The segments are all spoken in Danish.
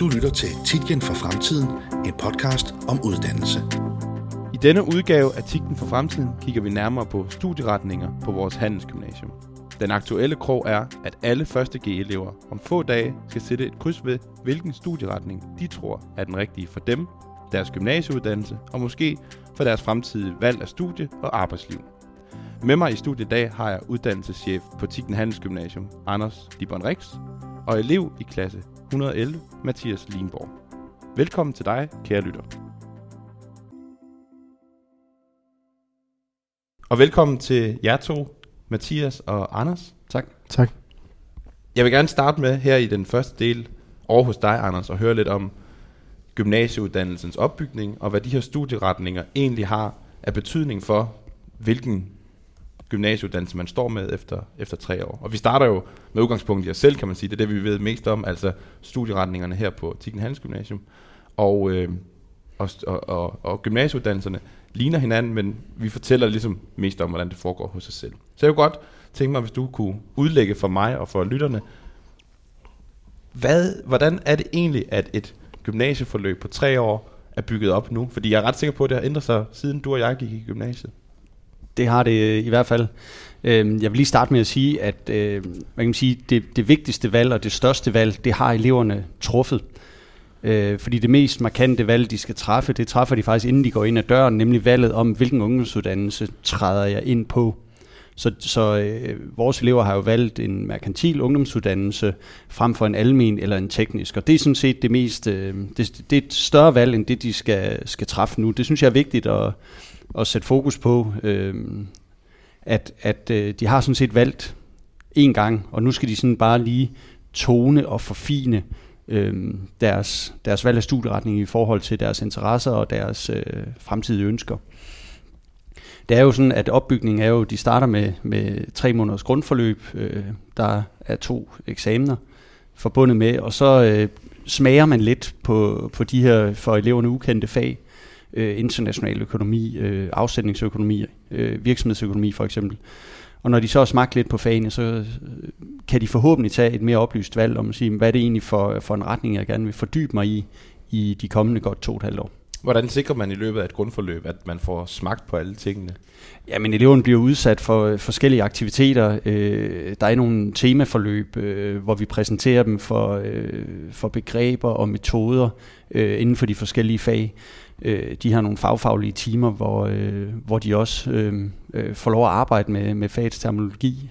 Du lytter til Titlen for Fremtiden, en podcast om uddannelse. I denne udgave af Titlen for Fremtiden kigger vi nærmere på studieretninger på vores handelsgymnasium. Den aktuelle krog er, at alle første G-elever om få dage skal sætte et kryds ved, hvilken studieretning de tror er den rigtige for dem, deres gymnasieuddannelse og måske for deres fremtidige valg af studie og arbejdsliv. Med mig i studiet i dag har jeg uddannelseschef på Tikken Handelsgymnasium, Anders Libon Rix, og elev i klasse 111, Mathias Lienborg. Velkommen til dig, kære lytter. Og velkommen til jer to, Mathias og Anders. Tak. Tak. Jeg vil gerne starte med her i den første del over hos dig, Anders, og høre lidt om gymnasieuddannelsens opbygning, og hvad de her studieretninger egentlig har af betydning for, hvilken gymnasieuddannelse man står med efter, efter tre år. Og vi starter jo med udgangspunkt i os selv, kan man sige. Det er det, vi ved mest om, altså studieretningerne her på Tikken Handels Gymnasium. Og, øh, og, og, og, og gymnasieuddannelserne ligner hinanden, men vi fortæller ligesom mest om, hvordan det foregår hos os selv. Så jeg kunne godt tænke mig, hvis du kunne udlægge for mig og for lytterne, hvad, hvordan er det egentlig, at et gymnasieforløb på tre år er bygget op nu? Fordi jeg er ret sikker på, at det har ændret sig, siden du og jeg gik i gymnasiet. Det har det øh, i hvert fald. Øhm, jeg vil lige starte med at sige, at øh, man kan sige, det, det vigtigste valg og det største valg, det har eleverne truffet. Øh, fordi det mest markante valg, de skal træffe, det træffer de faktisk, inden de går ind ad døren, nemlig valget om, hvilken ungdomsuddannelse træder jeg ind på. Så, så øh, vores elever har jo valgt en merkantil ungdomsuddannelse frem for en almen eller en teknisk. Og det er sådan set det mest, øh, det, det er et større valg, end det de skal, skal træffe nu. Det synes jeg er vigtigt at, at sætte fokus på, øh, at, at øh, de har sådan set valgt en gang, og nu skal de sådan bare lige tone og forfine øh, deres, deres valg af studieretning i forhold til deres interesser og deres øh, fremtidige ønsker. Det er jo sådan, at opbygningen er jo, de starter med, med tre måneders grundforløb, øh, der er to eksamener forbundet med, og så øh, smager man lidt på, på de her for eleverne ukendte fag, øh, international økonomi, øh, afsætningsøkonomi, øh, virksomhedsøkonomi for eksempel. Og når de så har smagt lidt på fagene, så øh, kan de forhåbentlig tage et mere oplyst valg om at sige, hvad er det egentlig for, for en retning, jeg gerne vil fordybe mig i, i de kommende godt to og et halvt år. Hvordan sikrer man i løbet af et grundforløb, at man får smagt på alle tingene? Ja, men eleven bliver udsat for forskellige aktiviteter. Øh, der er nogle temaforløb, øh, hvor vi præsenterer dem for, øh, for begreber og metoder øh, inden for de forskellige fag. Øh, de har nogle fagfaglige timer, hvor, øh, hvor de også øh, øh, får lov at arbejde med, med fagets terminologi.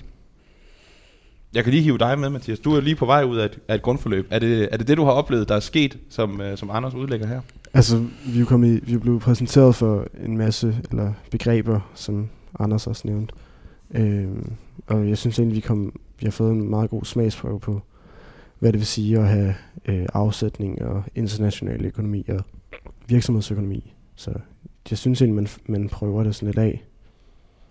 Jeg kan lige hive dig med, Mathias. Du er lige på vej ud af et, af et grundforløb. Er det, er det det, du har oplevet, der er sket, som, øh, som Anders udlægger her? Altså, vi er, kommet, vi er blevet præsenteret for en masse eller begreber, som Anders også nævnte. Øh, og jeg synes egentlig, vi, kom, vi har fået en meget god smagsprøve på, hvad det vil sige at have øh, afsætning og international økonomi og virksomhedsøkonomi. Så jeg synes egentlig, man, man prøver det sådan lidt af.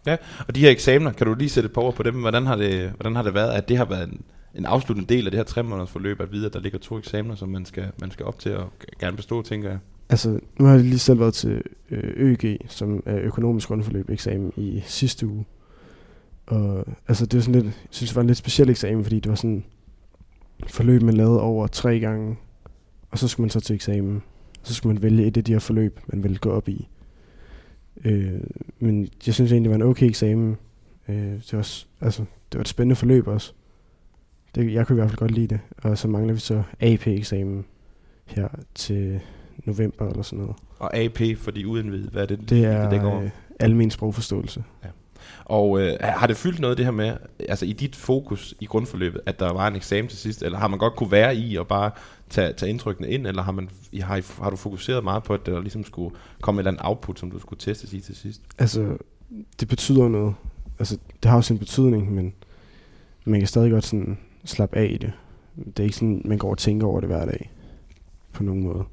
Ja, og de her eksamener, kan du lige sætte et par ord på dem? Hvordan har det, hvordan har det været, at det har været en, en afsluttende del af det her tre måneders forløb, at vide, at der ligger to eksamener, som man skal, man skal op til at gerne bestå, tænker jeg? Altså, nu har jeg lige selv været til øh, ØG, som er økonomisk grundforløb eksamen i sidste uge. Og altså, det er sådan lidt, jeg synes, det var en lidt speciel eksamen, fordi det var sådan forløb, man lavede over tre gange, og så skulle man så til eksamen. Så skulle man vælge et af de her forløb, man ville gå op i. Øh, men jeg synes egentlig, det var en okay eksamen. Øh, det, var, altså, det var et spændende forløb også. Det, jeg kunne i hvert fald godt lide det. Og så mangler vi så AP-eksamen her til november eller sådan noget. Og AP for de uindvidede, hvad er det? Det er det øh, almen sprogforståelse. Ja. Og øh, har det fyldt noget det her med, altså i dit fokus i grundforløbet, at der var en eksamen til sidst, eller har man godt kunne være i og bare tage, tage indtrykkene ind, eller har, man, har, har du fokuseret meget på, at der ligesom skulle komme et eller andet output, som du skulle testes i til sidst? Altså, det betyder noget. Altså, det har også en betydning, men man kan stadig godt sådan slappe af i det. Det er ikke sådan, man går og tænker over det hver dag, på nogen måde.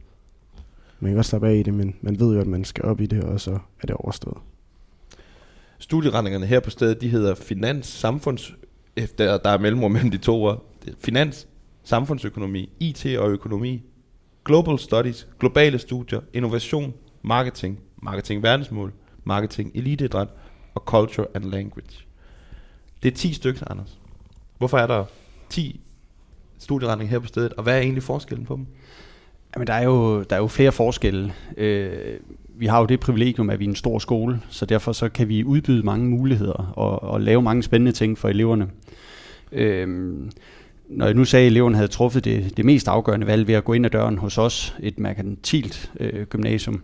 Man kan godt slappe af i det, men man ved jo, at man skal op i det, og så er det overstået. Studieretningerne her på stedet, de hedder Finans, Samfunds, eh, efter der er mellemrum mellem de to ord. Finans, Samfundsøkonomi, IT og økonomi, Global Studies, globale studier, innovation, marketing, marketing verdensmål, marketing eliteidræt og culture and language. Det er 10 stykker, Anders. Hvorfor er der 10 studieretninger her på stedet, og hvad er egentlig forskellen på dem? Jamen, der er jo, der er jo flere forskelle. Øh, vi har jo det privilegium, at vi er en stor skole, så derfor så kan vi udbyde mange muligheder og, og lave mange spændende ting for eleverne. Øhm, når jeg nu sagde, at eleverne havde truffet det, det mest afgørende valg ved at gå ind ad døren hos os, et merkantilt øh, gymnasium,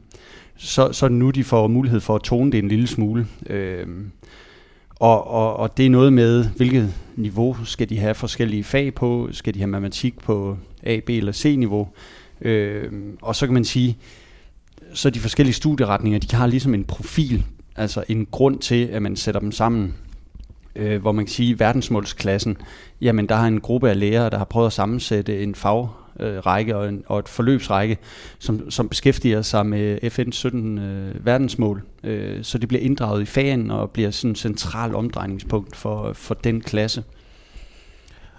så, så nu de får mulighed for at tone det en lille smule. Øhm, og, og, og det er noget med, hvilket niveau skal de have forskellige fag på? Skal de have matematik på A, B eller C-niveau? Øh, og så kan man sige, så de forskellige studieretninger, de har ligesom en profil, altså en grund til, at man sætter dem sammen. Øh, hvor man kan sige, verdensmålsklassen, jamen der har en gruppe af lærere, der har prøvet at sammensætte en fag, øh, række og, en, og et forløbsrække, som, som beskæftiger sig med FN's 17 øh, verdensmål. Øh, så det bliver inddraget i fagen og bliver sådan en central omdrejningspunkt for, for den klasse.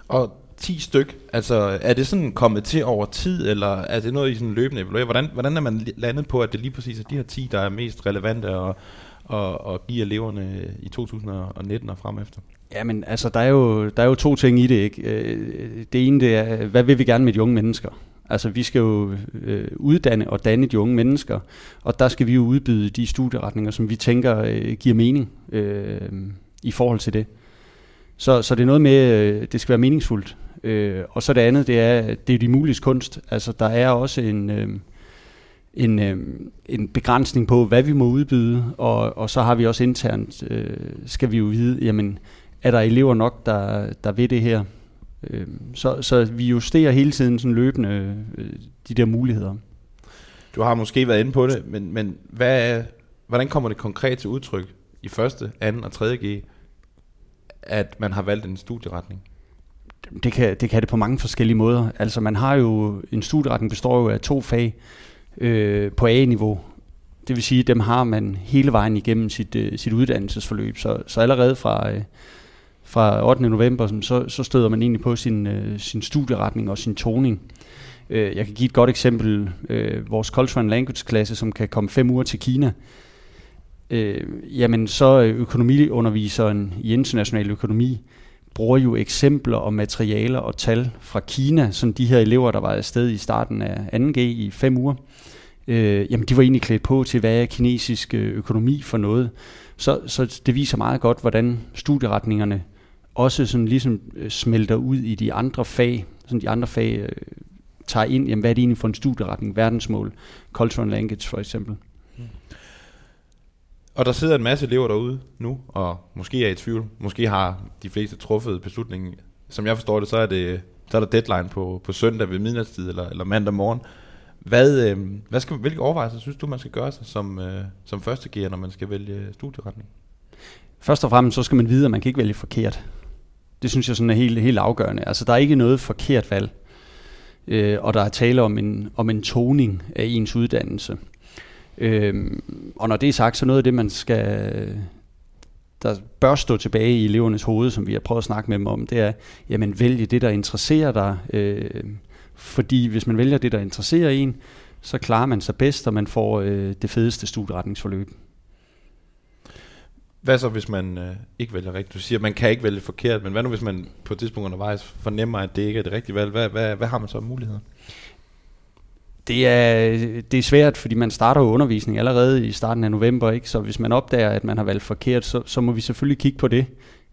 Og 10 styk, altså er det sådan kommet til over tid, eller er det noget, I sådan løbende evaluerer? Hvordan, hvordan er man landet på, at det lige præcis er de her 10, der er mest relevante og, og, og give eleverne i 2019 og frem efter? Jamen, altså, der er, jo, der er jo to ting i det, ikke? Øh, det ene, det er, hvad vil vi gerne med de unge mennesker? Altså, vi skal jo øh, uddanne og danne de unge mennesker, og der skal vi jo udbyde de studieretninger, som vi tænker øh, giver mening øh, i forhold til det. Så, så det er noget med, øh, det skal være meningsfuldt. Øh, og så det andet, det er, det er de mulige kunst. Altså, der er også en... Øh, en, øh, en begrænsning på, hvad vi må udbyde, og, og så har vi også internt, øh, skal vi jo vide, jamen, er der elever nok, der, der ved det her? Øh, så, så vi justerer hele tiden sådan løbende øh, de der muligheder. Du har måske været inde på det, men, men hvad er, hvordan kommer det konkret til udtryk i første, anden og tredje G, at man har valgt en studieretning? Det kan, det kan det på mange forskellige måder. Altså man har jo, en studieretning består jo af to fag øh, på A-niveau. Det vil sige, dem har man hele vejen igennem sit, øh, sit uddannelsesforløb. Så, så allerede fra, øh, fra 8. november, så, så støder man egentlig på sin, øh, sin studieretning og sin toning. Øh, jeg kan give et godt eksempel. Øh, vores Cultural Language klasse, som kan komme fem uger til Kina, øh, jamen så økonomiunderviseren i international økonomi bruger jo eksempler og materialer og tal fra Kina, som de her elever, der var afsted i starten af 2G i fem uger, øh, jamen de var egentlig klædt på til, hvad er kinesisk øh, økonomi for noget. Så, så det viser meget godt, hvordan studieretningerne også sådan ligesom øh, smelter ud i de andre fag, sådan de andre fag øh, tager ind, jamen hvad er det egentlig for en studieretning, verdensmål, cultural language for eksempel. Mm. Og der sidder en masse elever derude nu, og måske er i tvivl, måske har de fleste truffet beslutningen. Som jeg forstår det, så er, det, så er der deadline på, på søndag ved midnatstid eller, eller mandag morgen. Hvad, øh, hvad skal, hvilke overvejelser synes du, man skal gøre sig som, øh, som første gear, når man skal vælge studieretning? Først og fremmest så skal man vide, at man kan ikke vælge forkert. Det synes jeg sådan er helt, helt afgørende. Altså der er ikke noget forkert valg, øh, og der er tale om en, om en toning af ens uddannelse. Øh, og når det er sagt, så noget af det, man skal, der bør stå tilbage i elevernes hoved, som vi har prøvet at snakke med dem om, det er, jamen vælge det, der interesserer dig. Øh, fordi hvis man vælger det, der interesserer en, så klarer man sig bedst, og man får øh, det fedeste studieretningsforløb. Hvad så, hvis man øh, ikke vælger rigtigt? Du siger, at man kan ikke vælge forkert, men hvad nu, hvis man på et tidspunkt undervejs fornemmer, at det ikke er det rigtige valg? Hvad, hvad, hvad har man så af muligheder? Det er, det er svært, fordi man starter jo undervisning allerede i starten af november, ikke? så hvis man opdager, at man har valgt forkert, så, så må vi selvfølgelig kigge på det.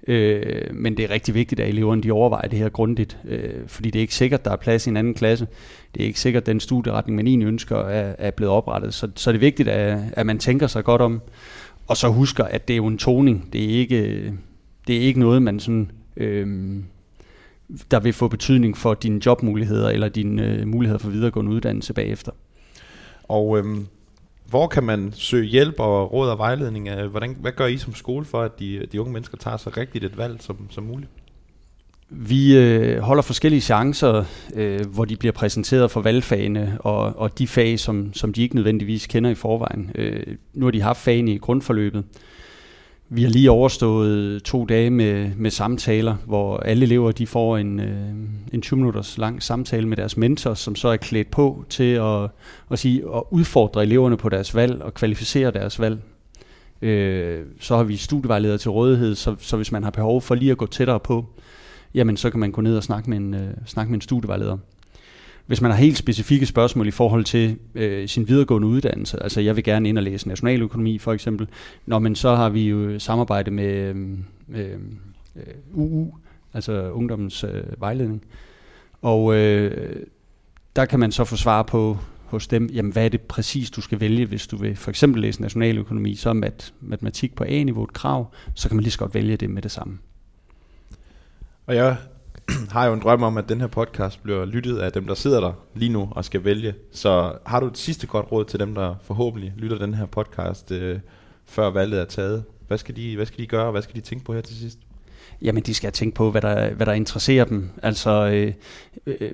Øh, men det er rigtig vigtigt, at eleverne de overvejer det her grundigt, øh, fordi det er ikke sikkert, der er plads i en anden klasse. Det er ikke sikkert, at den studieretning, man egentlig ønsker, er, er blevet oprettet. Så, så det er vigtigt, at, at man tænker sig godt om, og så husker, at det er jo en toning. Det er ikke, det er ikke noget, man sådan... Øh, der vil få betydning for dine jobmuligheder eller dine øh, muligheder for videregående uddannelse bagefter. Og øhm, hvor kan man søge hjælp og råd og vejledning? Hvordan, hvad gør I som skole for, at de, de unge mennesker tager så rigtigt et valg som, som muligt? Vi øh, holder forskellige chancer, øh, hvor de bliver præsenteret for valgfagene og, og de fag, som, som de ikke nødvendigvis kender i forvejen. Øh, nu har de haft fagene i grundforløbet. Vi har lige overstået to dage med, med samtaler, hvor alle elever de får en, øh, en 20 minutters lang samtale med deres mentor, som så er klædt på til at, at, sige, at udfordre eleverne på deres valg og kvalificere deres valg. Øh, så har vi studievejledere til rådighed, så, så hvis man har behov for lige at gå tættere på, jamen så kan man gå ned og snakke med en, øh, snakke med en studievejleder hvis man har helt specifikke spørgsmål i forhold til øh, sin videregående uddannelse, altså jeg vil gerne ind og læse nationaløkonomi for eksempel, når man så har vi jo samarbejde med øhm, øhm, øh, øh, UU, altså Ungdommens øh, Vejledning, og øh, der kan man så få svar på hos dem, jamen hvad er det præcis, du skal vælge, hvis du vil for eksempel læse nationaløkonomi, så er mat- matematik på A-niveau et krav, så kan man lige så godt vælge det med det samme. Og jeg har jo en drøm om, at den her podcast bliver lyttet af dem, der sidder der lige nu og skal vælge. Så har du et sidste godt råd til dem, der forhåbentlig lytter den her podcast, øh, før valget er taget? Hvad skal, de, hvad skal de gøre, og hvad skal de tænke på her til sidst? Jamen, de skal tænke på, hvad der, hvad der interesserer dem. Altså, øh, øh,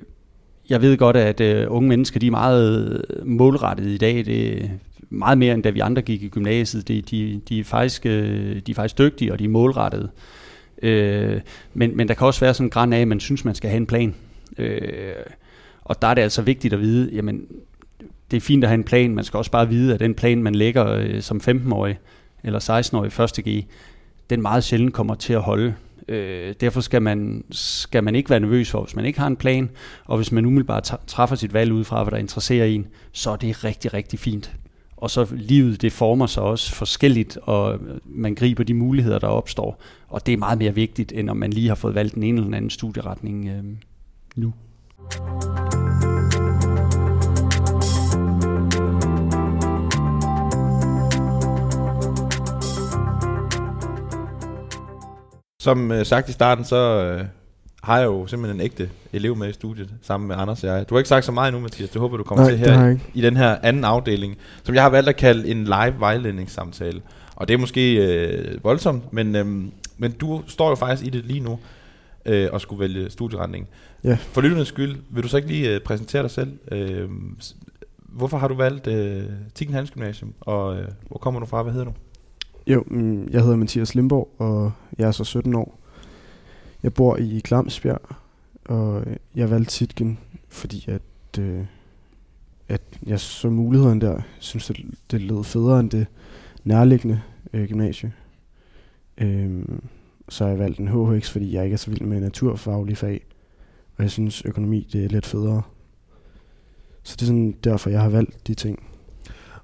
jeg ved godt, at øh, unge mennesker, de er meget målrettede i dag. Det er meget mere, end da vi andre gik i gymnasiet. De, de, de, er, faktisk, øh, de er faktisk dygtige, og de er målrettede. Øh, Øh, men, men der kan også være sådan en græn af, at man synes, man skal have en plan. Øh, og der er det altså vigtigt at vide, jamen, det er fint at have en plan, man skal også bare vide, at den plan, man lægger øh, som 15-årig eller 16-årig første G, den meget sjældent kommer til at holde. Øh, derfor skal man, skal man ikke være nervøs for, hvis man ikke har en plan, og hvis man umiddelbart træffer sit valg ud fra, hvad der interesserer en, så er det rigtig, rigtig fint. Og så livet, det former sig også forskelligt, og man griber de muligheder, der opstår. Og det er meget mere vigtigt, end om man lige har fået valgt den ene eller anden studieretning øh, nu. Som øh, sagt i starten, så øh, har jeg jo simpelthen en ægte elev med i studiet, sammen med Anders og jeg. Du har ikke sagt så meget endnu, Mathias. Det håber du kommer Nej, til her i, i den her anden afdeling, som jeg har valgt at kalde en live vejledningssamtale. Og det er måske øh, voldsomt, men, øh, men du står jo faktisk i det lige nu, øh, og skulle vælge studieretning. Ja. For lytternes skyld, vil du så ikke lige øh, præsentere dig selv? Øh, hvorfor har du valgt øh, Tikken Hans Gymnasium, og øh, hvor kommer du fra? Hvad hedder du? Jo, mm, jeg hedder Mathias Limborg, og jeg er så 17 år. Jeg bor i Glamsbjerg, og jeg valgte Titgen, fordi at, øh, at jeg så muligheden der, synes det, det lød federe end det nærliggende øh, gymnasie. Øh, så har jeg valgt en HHX, fordi jeg ikke er så vild med naturfaglige fag, og jeg synes økonomi det er lidt federe. Så det er sådan derfor, jeg har valgt de ting.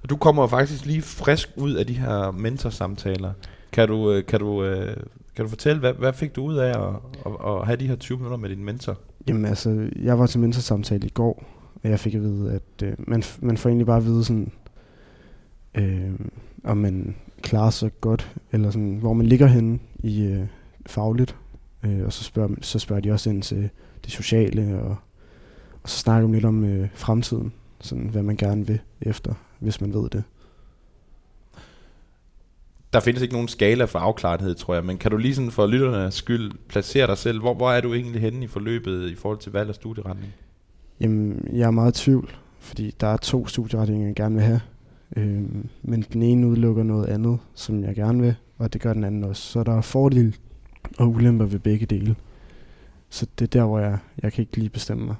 Og du kommer faktisk lige frisk ud af de her mentorsamtaler. Kan du, øh, kan du, øh, kan du fortælle, hvad, hvad fik du ud af at, at, at have de her 20 minutter med din mentor? Jamen altså, jeg var til mentorsamtale i går, og jeg fik at vide, at øh, man, man får egentlig bare at vide sådan, øh, om man klarer sig godt, eller sådan, hvor man ligger henne i øh, fagligt. Øh, og så spørger, så spørger de også ind til det sociale, og, og så snakker de lidt om øh, fremtiden, sådan hvad man gerne vil efter, hvis man ved det. Der findes ikke nogen skala for afklarethed, tror jeg, men kan du lige sådan for lytternes skyld placere dig selv? Hvor, hvor er du egentlig henne i forløbet i forhold til valg af studieretning? Jamen, jeg er meget i tvivl, fordi der er to studieretninger, jeg gerne vil have. Øhm, men den ene udelukker noget andet, som jeg gerne vil, og det gør den anden også. Så der er fordele og ulemper ved begge dele. Så det er der, hvor jeg, jeg kan ikke lige bestemme mig.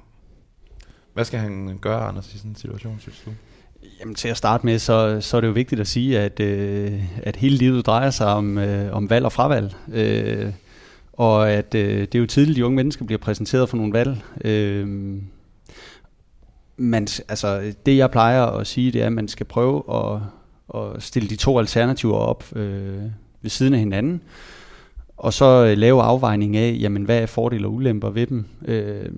Hvad skal han gøre, Anders, i sådan en situation, synes du? Jamen til at starte med, så, så er det jo vigtigt at sige, at, øh, at hele livet drejer sig om, øh, om valg og fravalg. Øh, og at øh, det er jo tidligt, de unge mennesker bliver præsenteret for nogle valg. Øh, man, altså, det jeg plejer at sige, det er, at man skal prøve at, at stille de to alternativer op øh, ved siden af hinanden. Og så øh, lave afvejning af, jamen, hvad er fordele og ulemper ved dem. Øh,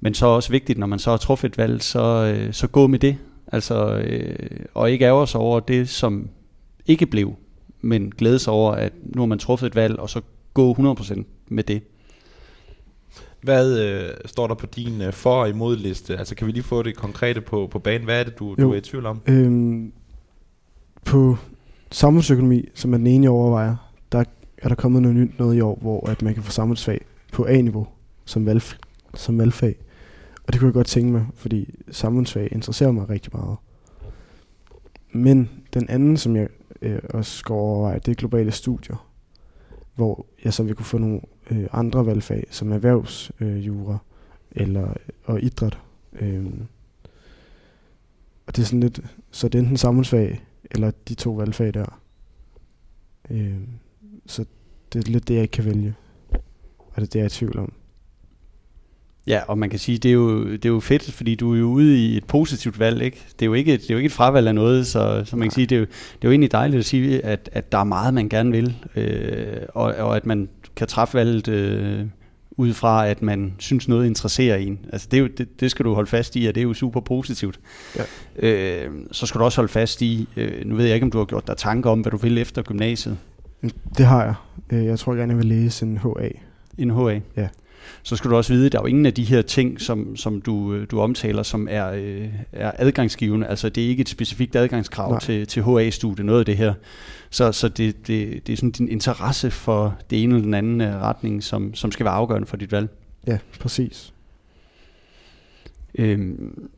men så er også vigtigt, når man så har truffet et valg, så, øh, så gå med det. Altså, øh, og ikke ærger sig over det, som ikke blev, men glæde sig over, at nu har man truffet et valg, og så gå 100% med det. Hvad øh, står der på din øh, for- og imod-liste? Altså kan vi lige få det konkrete på, på banen? Hvad er det, du, du Jo. er i tvivl om? Øhm, på samfundsøkonomi, som er den ene, jeg overvejer, der er der kommet noget nyt noget i år, hvor at man kan få samfundsfag på A-niveau som, valg, som valgfag. Og det kunne jeg godt tænke mig, fordi samfundsfag interesserer mig rigtig meget. Men den anden, som jeg øh, også skal overveje, det er globale studier, hvor jeg så vil kunne få nogle øh, andre valgfag, som erhvervsjura øh, eller, og idræt. Øh. og det er sådan lidt, så det er enten samfundsfag, eller de to valgfag der. Øh, så det er lidt det, jeg ikke kan vælge. Og det er det, jeg er i tvivl om. Ja, og man kan sige, det er jo, det er jo fedt, fordi du er jo ude i et positivt valg, ikke? Det er jo ikke, det er jo ikke et fravalg af noget, så, så man kan sige, det er, jo, det er jo egentlig dejligt at sige, at, at der er meget, man gerne vil, øh, og, og at man kan træffe valget øh, ud fra, at man synes noget interesserer en. Altså det, er jo, det, det skal du holde fast i, og det er jo super positivt. Ja. Øh, så skal du også holde fast i, øh, nu ved jeg ikke, om du har gjort dig tanker om, hvad du vil efter gymnasiet. Det har jeg. Øh, Jeg tror gerne, jeg vil læse en HA. En HA? Ja. Så skal du også vide, at der er jo ingen af de her ting, som, som du, øh, du omtaler, som er, øh, er adgangsgivende. Altså det er ikke et specifikt adgangskrav Nej. til, til HA-studiet, noget af det her. Så, så det, det, det er sådan din interesse for det ene eller den anden øh, retning, som, som skal være afgørende for dit valg. Ja, præcis. Øhm,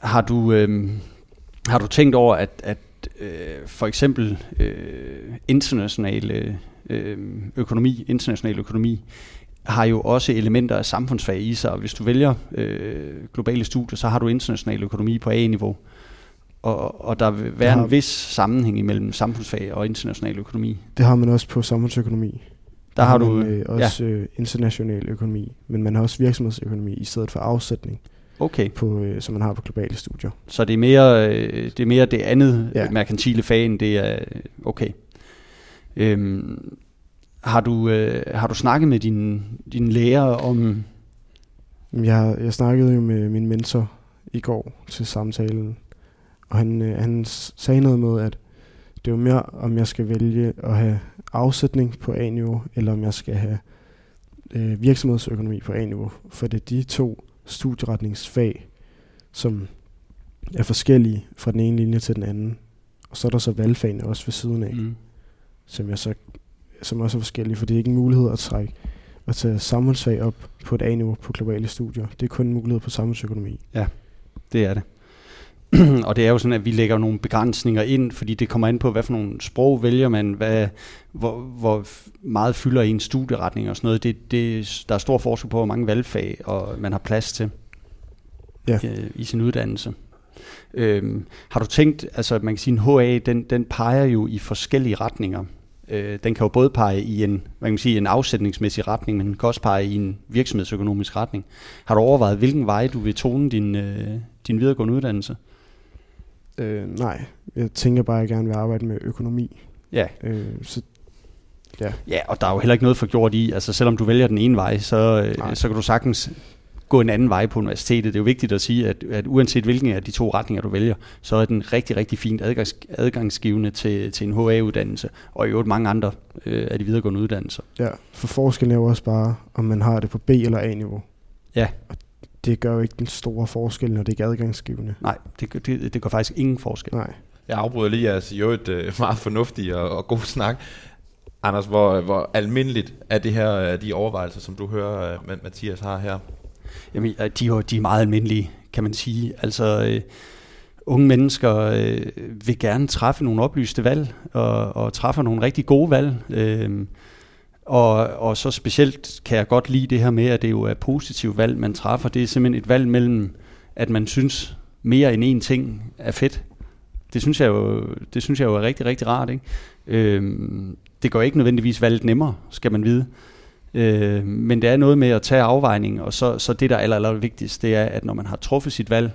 har, du, øhm, har du tænkt over, at, at øh, for eksempel øh, international øh, økonomi, international økonomi, har jo også elementer af samfundsfag i sig, og hvis du vælger øh, globale studier, så har du international økonomi på A-niveau. Og, og der vil være har- en vis sammenhæng imellem samfundsfag og international økonomi. Det har man også på samfundsøkonomi. Der har du... man, øh, også øh, international økonomi, men man har også virksomhedsøkonomi i stedet for afsætning, Okay, på, øh, som man har på globale studier. så det er mere, øh, det, er mere det andet Ja. ja. merkantile fag, end det er... Okay. Øhm, har, du, øh, har du snakket med din, din lærer om... Jeg, jeg snakkede jo med min mentor i går til samtalen, og han, øh, han sagde noget med, at det var mere, om jeg skal vælge at have afsætning på A-niveau, eller om jeg skal have øh, virksomhedsøkonomi på A-niveau. For det er de to studieretningsfag, som er forskellige fra den ene linje til den anden. Og så er der så valgfagene også ved siden af, Mm. som, jeg så, som også er forskellige, for det er ikke en mulighed at trække at tage samfundsfag op på et A-niveau på globale studier. Det er kun en mulighed på samfundsøkonomi. Det er det. og det er jo sådan, at vi lægger nogle begrænsninger ind, fordi det kommer an på, hvad for nogle sprog vælger man, hvad, hvor, hvor meget fylder en studieretning og sådan noget. Det, det, der er stor forskel på, hvor mange valgfag og man har plads til Ja. øh, i sin uddannelse. Øhm, har du tænkt, altså man kan sige, en HA, den, den peger jo i forskellige retninger. Øh, den kan jo både pege i en, hvad kan man sige, en afsætningsmæssig retning, men den kan også pege i en virksomhedsøkonomisk retning. Har du overvejet, hvilken vej du vil tone din, øh, din videregående uddannelse? Øh, nej, jeg tænker bare, at jeg gerne vil arbejde med økonomi. Ja. Øh, så Ja, og der er jo heller ikke noget for gjort i, altså selvom du vælger den ene vej, så, øh, så kan du sagtens gå en anden vej på universitetet. Det er jo vigtigt at sige, at, at uanset hvilken af de to retninger du vælger, så er den rigtig, rigtig fint adgangs, adgangsgivende til, til en HA-uddannelse, og i øvrigt mange andre øh, af de videregående uddannelser. ja, for forskellen er jo også bare, om man har det på B- eller A-niveau. Ja. Og det gør jo ikke den store forskel, når det ikke er adgangsgivende. Nej, det, gør- det, det gør faktisk ingen forskel. Nej. Jeg afbryder lige jeres jo et meget fornuftig og, og god snak. Anders, hvor, hvor almindeligt er det her, øh, de overvejelser, som du hører, øh, Ma- Mathias har her? Jamen, de, er de er meget almindelige, kan man sige. Altså, øh, unge mennesker øh, vil gerne træffe nogle oplyste valg, og, og træffer nogle rigtig gode valg. Øh, og, og så specielt kan jeg godt lide det her med, at det jo er positivt valg, man træffer. Det er simpelthen et valg mellem, at man synes mere end én ting er fedt. Det synes jeg jo, det synes jeg jo er rigtig, rigtig rart. Ikke? Øhm, det gør ikke nødvendigvis valget nemmere, skal man vide. Øh, men det er noget med at tage afvejning, og så, så det, der er aller, aller vigtigst, det er, at når man har truffet sit valg,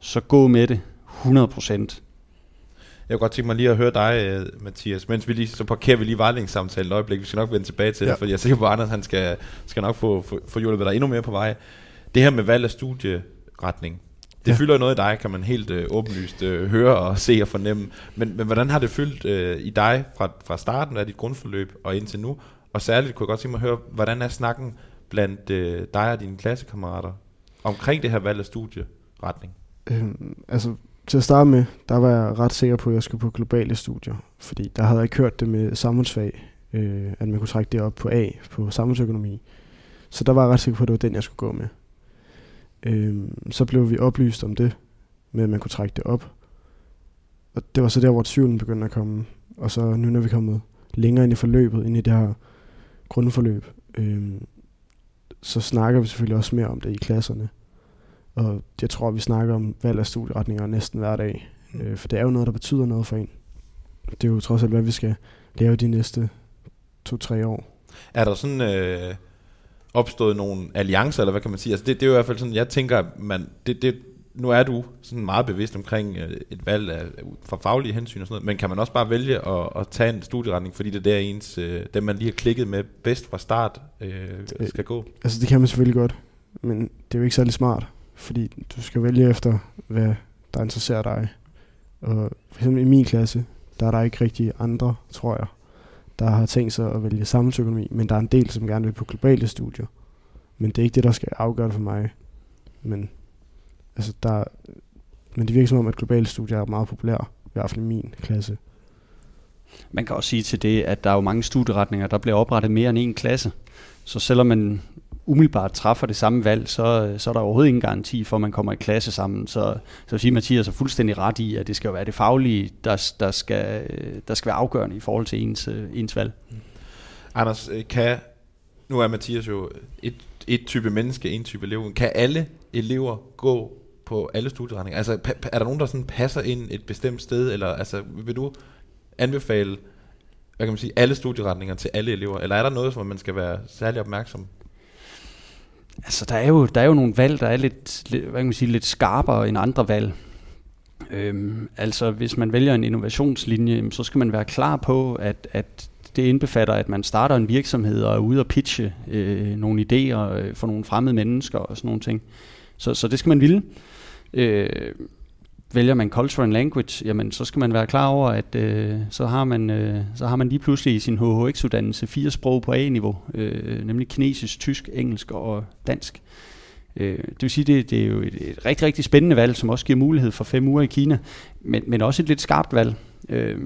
så gå med det 100 procent. Jeg kunne godt tænke mig lige at høre dig, øh, Mathias, mens vi lige, så parkerer vi lige vejledningssamtalen et øjeblik. Vi skal nok vende tilbage til ja. Det, for jeg er sikker på, at Anders han skal, skal nok få, få, få hjulpet dig endnu mere på vej. Det her med valg af studieretning, det. Ja. fylder noget i dig, kan man helt øh, åbenlyst øh, høre og se og fornemme. Men, men hvordan har det fyldt øh, i dig fra, fra starten af dit grundforløb og indtil nu? Og særligt kunne jeg godt tænke mig at høre, hvordan er snakken blandt øh, dig og dine klassekammerater omkring det her valg af studieretning? Øhm, altså, til at starte med, der var jeg ret sikker på, at jeg skulle på globale studier. Fordi der havde jeg hørt det med samfundsfag, øh, at man kunne trække det op på A, på samfundsøkonomi. Så der var jeg ret sikker på, at det var den, jeg skulle gå med. Øhm, så blev vi oplyst om det, med at man kunne trække det op. Og det var så der, hvor tvivlen begyndte at komme. Og så nu, når vi er kommet længere ind i forløbet, ind i det her grundforløb, øhm, så snakker vi selvfølgelig også mere om det i klasserne. Og jeg tror, vi snakker om valg af studieretninger næsten hver dag. Øh, for det er jo noget, der betyder noget for en. Det er jo trods alt, hvad vi skal lave de næste to-tre år. Er der sådan, øh, opstået nogle alliancer, eller hvad kan man sige? Altså det, det er jo i hvert fald sådan, jeg tænker, man, det, det, nu er du sådan meget bevidst omkring øh, et valg af, fra faglige hensyn og sådan noget, men kan man også bare vælge at, at tage en studieretning, fordi det er der ens, øh, dem man lige har klikket med bedst fra start, øh, skal gå? Øh, altså det kan man selvfølgelig godt, men det er jo ikke særlig smart, fordi du skal vælge efter, hvad der interesserer dig. Og for eksempel i min klasse, der er der ikke rigtig andre, tror jeg, der har tænkt sig at vælge samfundsøkonomi, men der er en del, som gerne vil på globale studier. Men det er ikke det, der skal afgøre det for mig. Men, altså der, men det virker som om, at globale studier er meget populære, i hvert fald i min klasse. Man kan også sige til det, at der er jo mange studieretninger, der bliver oprettet mere end en klasse. Så selvom man umiddelbart træffer det samme valg, så, så er der overhovedet ingen garanti for, at man kommer i klasse sammen. Så, så siger Mathias er fuldstændig ret i, at det skal være det faglige, der, der, skal, der skal være afgørende i forhold til ens, ens valg. Anders, øh, kan, nu er Mathias jo et, et type menneske, en type elev. Kan alle elever gå på alle studieretninger? Altså, er der nogen, der sådan passer ind et bestemt sted, eller altså, vil du anbefale hvad kan man sige, alle studieretninger til alle elever? Eller er der noget, som man skal være særlig opmærksom Altså, der er jo, der er jo nogle valg, der er lidt, lidt, hvad kan man sige, lidt skarpere end andre valg. Øhm, altså, hvis man vælger en innovationslinje, så skal man være klar på, at, at det indbefatter, at man starter en virksomhed og er ude og pitche øh, nogle idéer øh, for nogle fremmede mennesker og sådan nogle ting. Så, så det skal man ville. Øh, vælger man culture and language, jamen så skal man være klar over, at øh, så, har man, øh, så har man lige pludselig i sin HHX-uddannelse fire sprog på A-niveau, øh, nemlig kinesisk, tysk, engelsk og dansk. Øh, det vil sige, det, det er jo et, et rigtig, rigtig spændende valg, som også giver mulighed for fem uger i Kina, men, men også et lidt skarpt valg. Øh,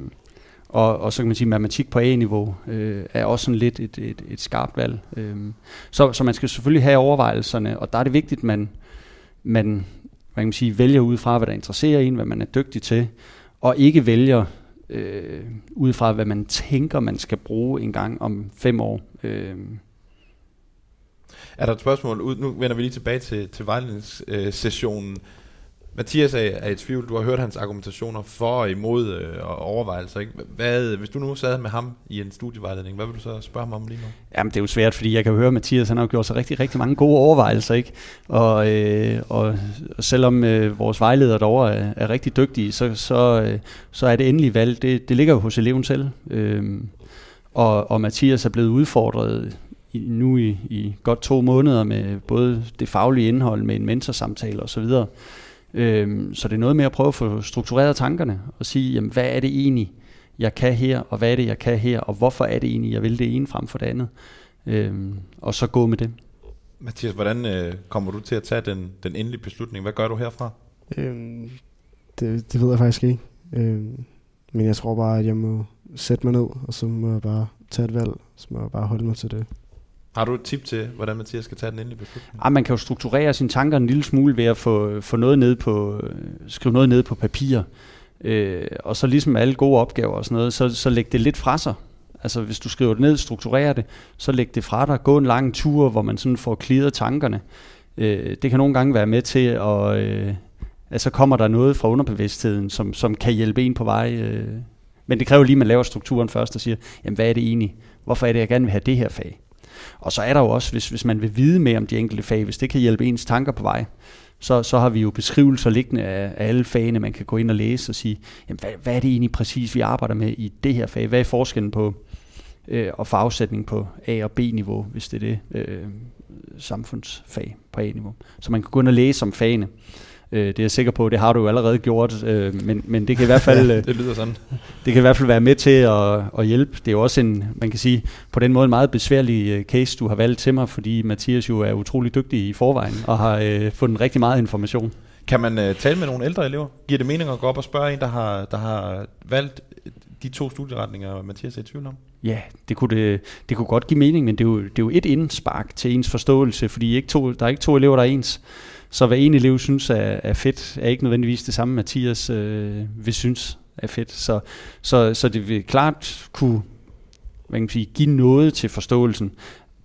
og, og så kan man sige, at matematik på A-niveau øh, er også sådan lidt et, et, et skarpt valg. Øh, så, så man skal selvfølgelig have overvejelserne, og der er det vigtigt, at man, man hvad kan man sige, vælger ud fra, hvad der interesserer en, hvad man er dygtig til, og ikke vælger øh, ud fra, hvad man tænker, man skal bruge en gang om fem år. Øh. Er der et spørgsmål? Nu vender vi lige tilbage til, til vejledningssessionen. Øh, Mathias er, er i tvivl. Du har hørt hans argumentationer for og imod øh, og overvejelser. Ikke? Hvad, hvis du nu sad med ham i en studievejledning, hvad vil du så spørge ham om lige nu? Jamen det er jo svært, fordi jeg kan høre, at Mathias han har gjort sig rigtig, rigtig mange gode overvejelser. Ikke? Og, øh, og selvom øh, vores vejledere derovre er, er rigtig dygtige, så, så, øh, så er det endelige valg, det, det ligger jo hos eleven selv. Øh, og, og Mathias er blevet udfordret i, nu i, i godt to måneder med både det faglige indhold med en mentorsamtale osv., Øhm, så det er noget med at prøve at få struktureret tankerne og sige, jamen, hvad er det egentlig, jeg kan her, og hvad er det, jeg kan her, og hvorfor er det egentlig, jeg vil det ene frem for det andet. Øhm, og så gå med det. Mathias, hvordan øh, kommer du til at tage den, den endelige beslutning? Hvad gør du herfra? Øhm, det, det ved jeg faktisk ikke. Øhm, men jeg tror bare, at jeg må sætte mig ned, og så må jeg bare tage et valg. Så må jeg bare holde mig til det. Har du et tip til, hvordan Mathias skal tage den endelige beslutning? Ja, man kan jo strukturere sine tanker en lille smule ved at få, få noget ned på, skrive noget ned på papir. Øh, og så ligesom alle gode opgaver og sådan noget, så, så læg det lidt fra sig. Altså hvis du skriver det ned, strukturerer det, så læg det fra dig. Gå en lang tur, hvor man sådan får klidret tankerne. Øh, det kan nogle gange være med til at... Øh, altså kommer der noget fra underbevidstheden, som, som kan hjælpe en på vej. Øh. Men det kræver lige, at man laver strukturen først og siger, jamen hvad er det egentlig? Hvorfor er det, jeg gerne vil have det her fag? Og så er der jo også, hvis, hvis man vil vide mere om de enkelte fag, hvis det kan hjælpe ens tanker på vej, så, så har vi jo beskrivelser liggende af, af alle fagene, man kan gå ind og læse og sige, jamen, hvad, hvad er det egentlig præcis, vi arbejder med i det her fag? Hvad er forskellen på øh, og fagsætning på A- og B-niveau, hvis det er det øh, samfundsfag på A-niveau? Så man kan gå ind og læse om fagene. Øh, det er jeg sikker på, det har du jo allerede gjort, øh, men, men det kan i hvert fald øh, det lyder sådan. Det kan i hvert fald være med til at, at hjælpe. Det er jo også en, man kan sige, på den måde en meget besværlig øh, case, du har valgt til mig, fordi Mathias jo er utrolig dygtig i forvejen og har øh, fundet rigtig meget information. Kan man øh, tale med nogle ældre elever? Giver det mening at gå op og spørge en, der har, der har valgt de to studieretninger, Mathias er i tvivl om? Ja, det kunne, det, det kunne godt give mening, men det er jo, det er jo et indspark til ens forståelse, fordi ikke to, der er ikke to elever, der er ens. Så hvad en elev synes er, er fedt, er ikke nødvendigvis det samme, Mathias øh, vil synes er fedt. Så, så, så det vil klart kunne hvad kan man sige, give noget til forståelsen,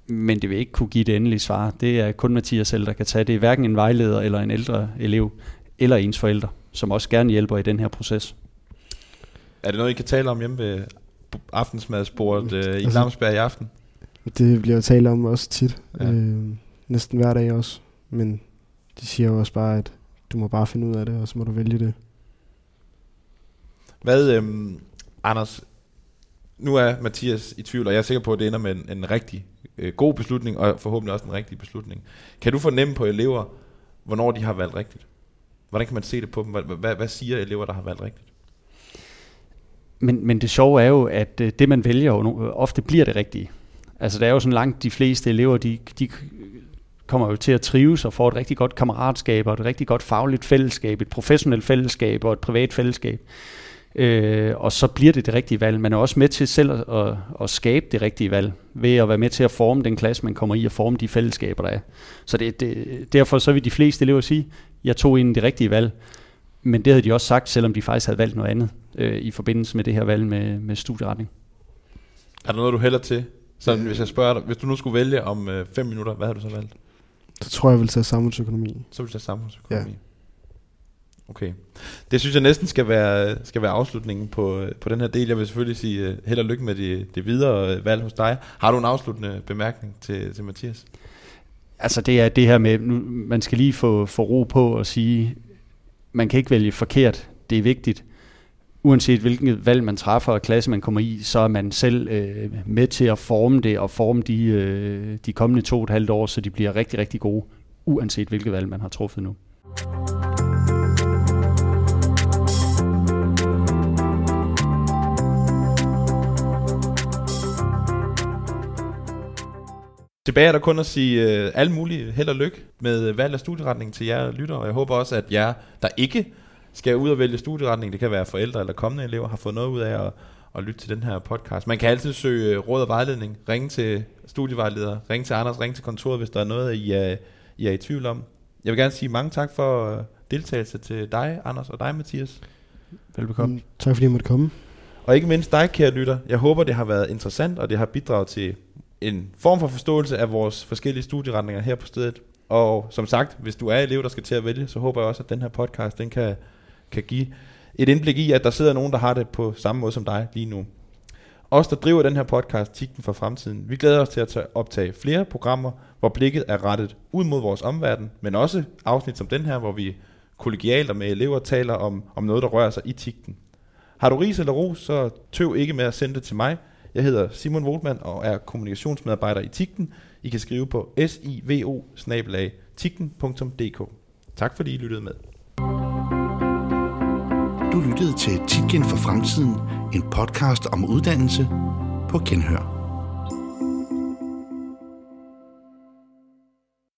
men det vil ikke kunne give det endelige svar. Det er kun Mathias selv, der kan tage det. er hverken en vejleder eller en ældre elev, eller ens forældre, som også gerne hjælper i den her proces. Er det noget, I kan tale om hjemme ved aftensmadsbordet øh, i altså, Glamsberg i aften? Det bliver jo talt om også tit. Ja. Øh, næsten hver dag også. Men de siger jo også bare, at du må bare finde ud af det, og så må du vælge det. Hvad, øhm, Anders, nu er Mathias i tvivl, og jeg er sikker på, at det ender med en, en rigtig øh, god beslutning, og forhåbentlig også en rigtig beslutning. Kan du fornemme på elever, hvornår de har valgt rigtigt? Hvordan kan man se det på dem? Hvad, hvad, hvad siger elever, der har valgt rigtigt? Men, men det sjove er jo, at øh, det man vælger jo no- ofte bliver det rigtige. Altså der er jo sådan langt de fleste elever, de, de kommer jo til at trives og får et rigtig godt kammeratskab og et rigtig godt fagligt fællesskab, et professionelt fællesskab og et privat fællesskab. Øh, og så bliver det det rigtige valg. Man er også med til selv at, at, at skabe det rigtige valg, ved at være med til at forme den klasse, man kommer i, og forme de fællesskaber, der er. Så det, det, derfor så vil de fleste elever sige, jeg tog ind det rigtige valg. Men det havde de også sagt, selvom de faktisk havde valgt noget andet øh, i forbindelse med det her valg med, med studieretning. Er der noget, du hælder til? Så hvis jeg spørger dig, hvis du nu skulle vælge om øh, fem minutter, hvad har du så valgt? Så tror jeg, jeg vil tage samfundsøkonomi. Så vil du tage samfundsøkonomi. Ja. Okay. Det synes jeg næsten skal være, skal være afslutningen på, øh, på den her del. Jeg vil selvfølgelig sige uh, held og lykke med det, det videre øh, valg hos dig. Har du en afsluttende bemærkning til, til Mathias? Altså det er det her med, nu, man skal lige få, få ro på og sige, man kan ikke vælge forkert. Det er vigtigt. Uanset hvilket valg man træffer og klasse man kommer i, så er man selv øh, med til at forme det og forme de, øh, de kommende to og et halvt år, så de bliver rigtig, rigtig gode, uanset hvilket valg man har truffet nu. Tilbage er der kun at sige øh, uh, alle mulige held og lykke med valg af studieretning til jer lytter, og jeg håber også, at jer, der ikke skal ud og vælge studieretning, det kan være forældre eller kommende elever, har fået noget ud af at, at lytte til den her podcast. Man kan altid søge øh, råd og vejledning, ringe til studievejledere, ringe til Anders, ringe til kontoret, hvis der er noget, I er, I er i tvivl om. Jeg vil gerne sige mange tak for øh, deltagelse til dig, Anders, og dig, Mathias. Velbekomme. Mm, tak fordi jeg måtte komme. Og ikke mindst dig, kære lytter. Jeg håber, det har været interessant, og det har bidraget til en form for forståelse af vores forskellige studieretninger her på stedet. Og som sagt, hvis du er elev, der skal til at vælge, så håber jeg også, at den her podcast, den kan, kan give et indblik i, at der sidder nogen, der har det på samme måde som dig lige nu. Os, der driver den her podcast, Tigten for Fremtiden, vi glæder os til at tage- optage flere programmer, hvor blikket er rettet ud mod vores omverden, men også afsnit som den her, hvor vi kollegialt og med elever taler om, om noget, der rører sig i Tigten. Har du ris eller ros, så tøv ikke med at sende det til mig. Jeg hedder Simon Voltmann og er kommunikationsmedarbejder i Tigten. I kan skrive på sivo Tak fordi I lyttede med. Du lyttede til Titgen for Fremtiden, en podcast om uddannelse på Genhør.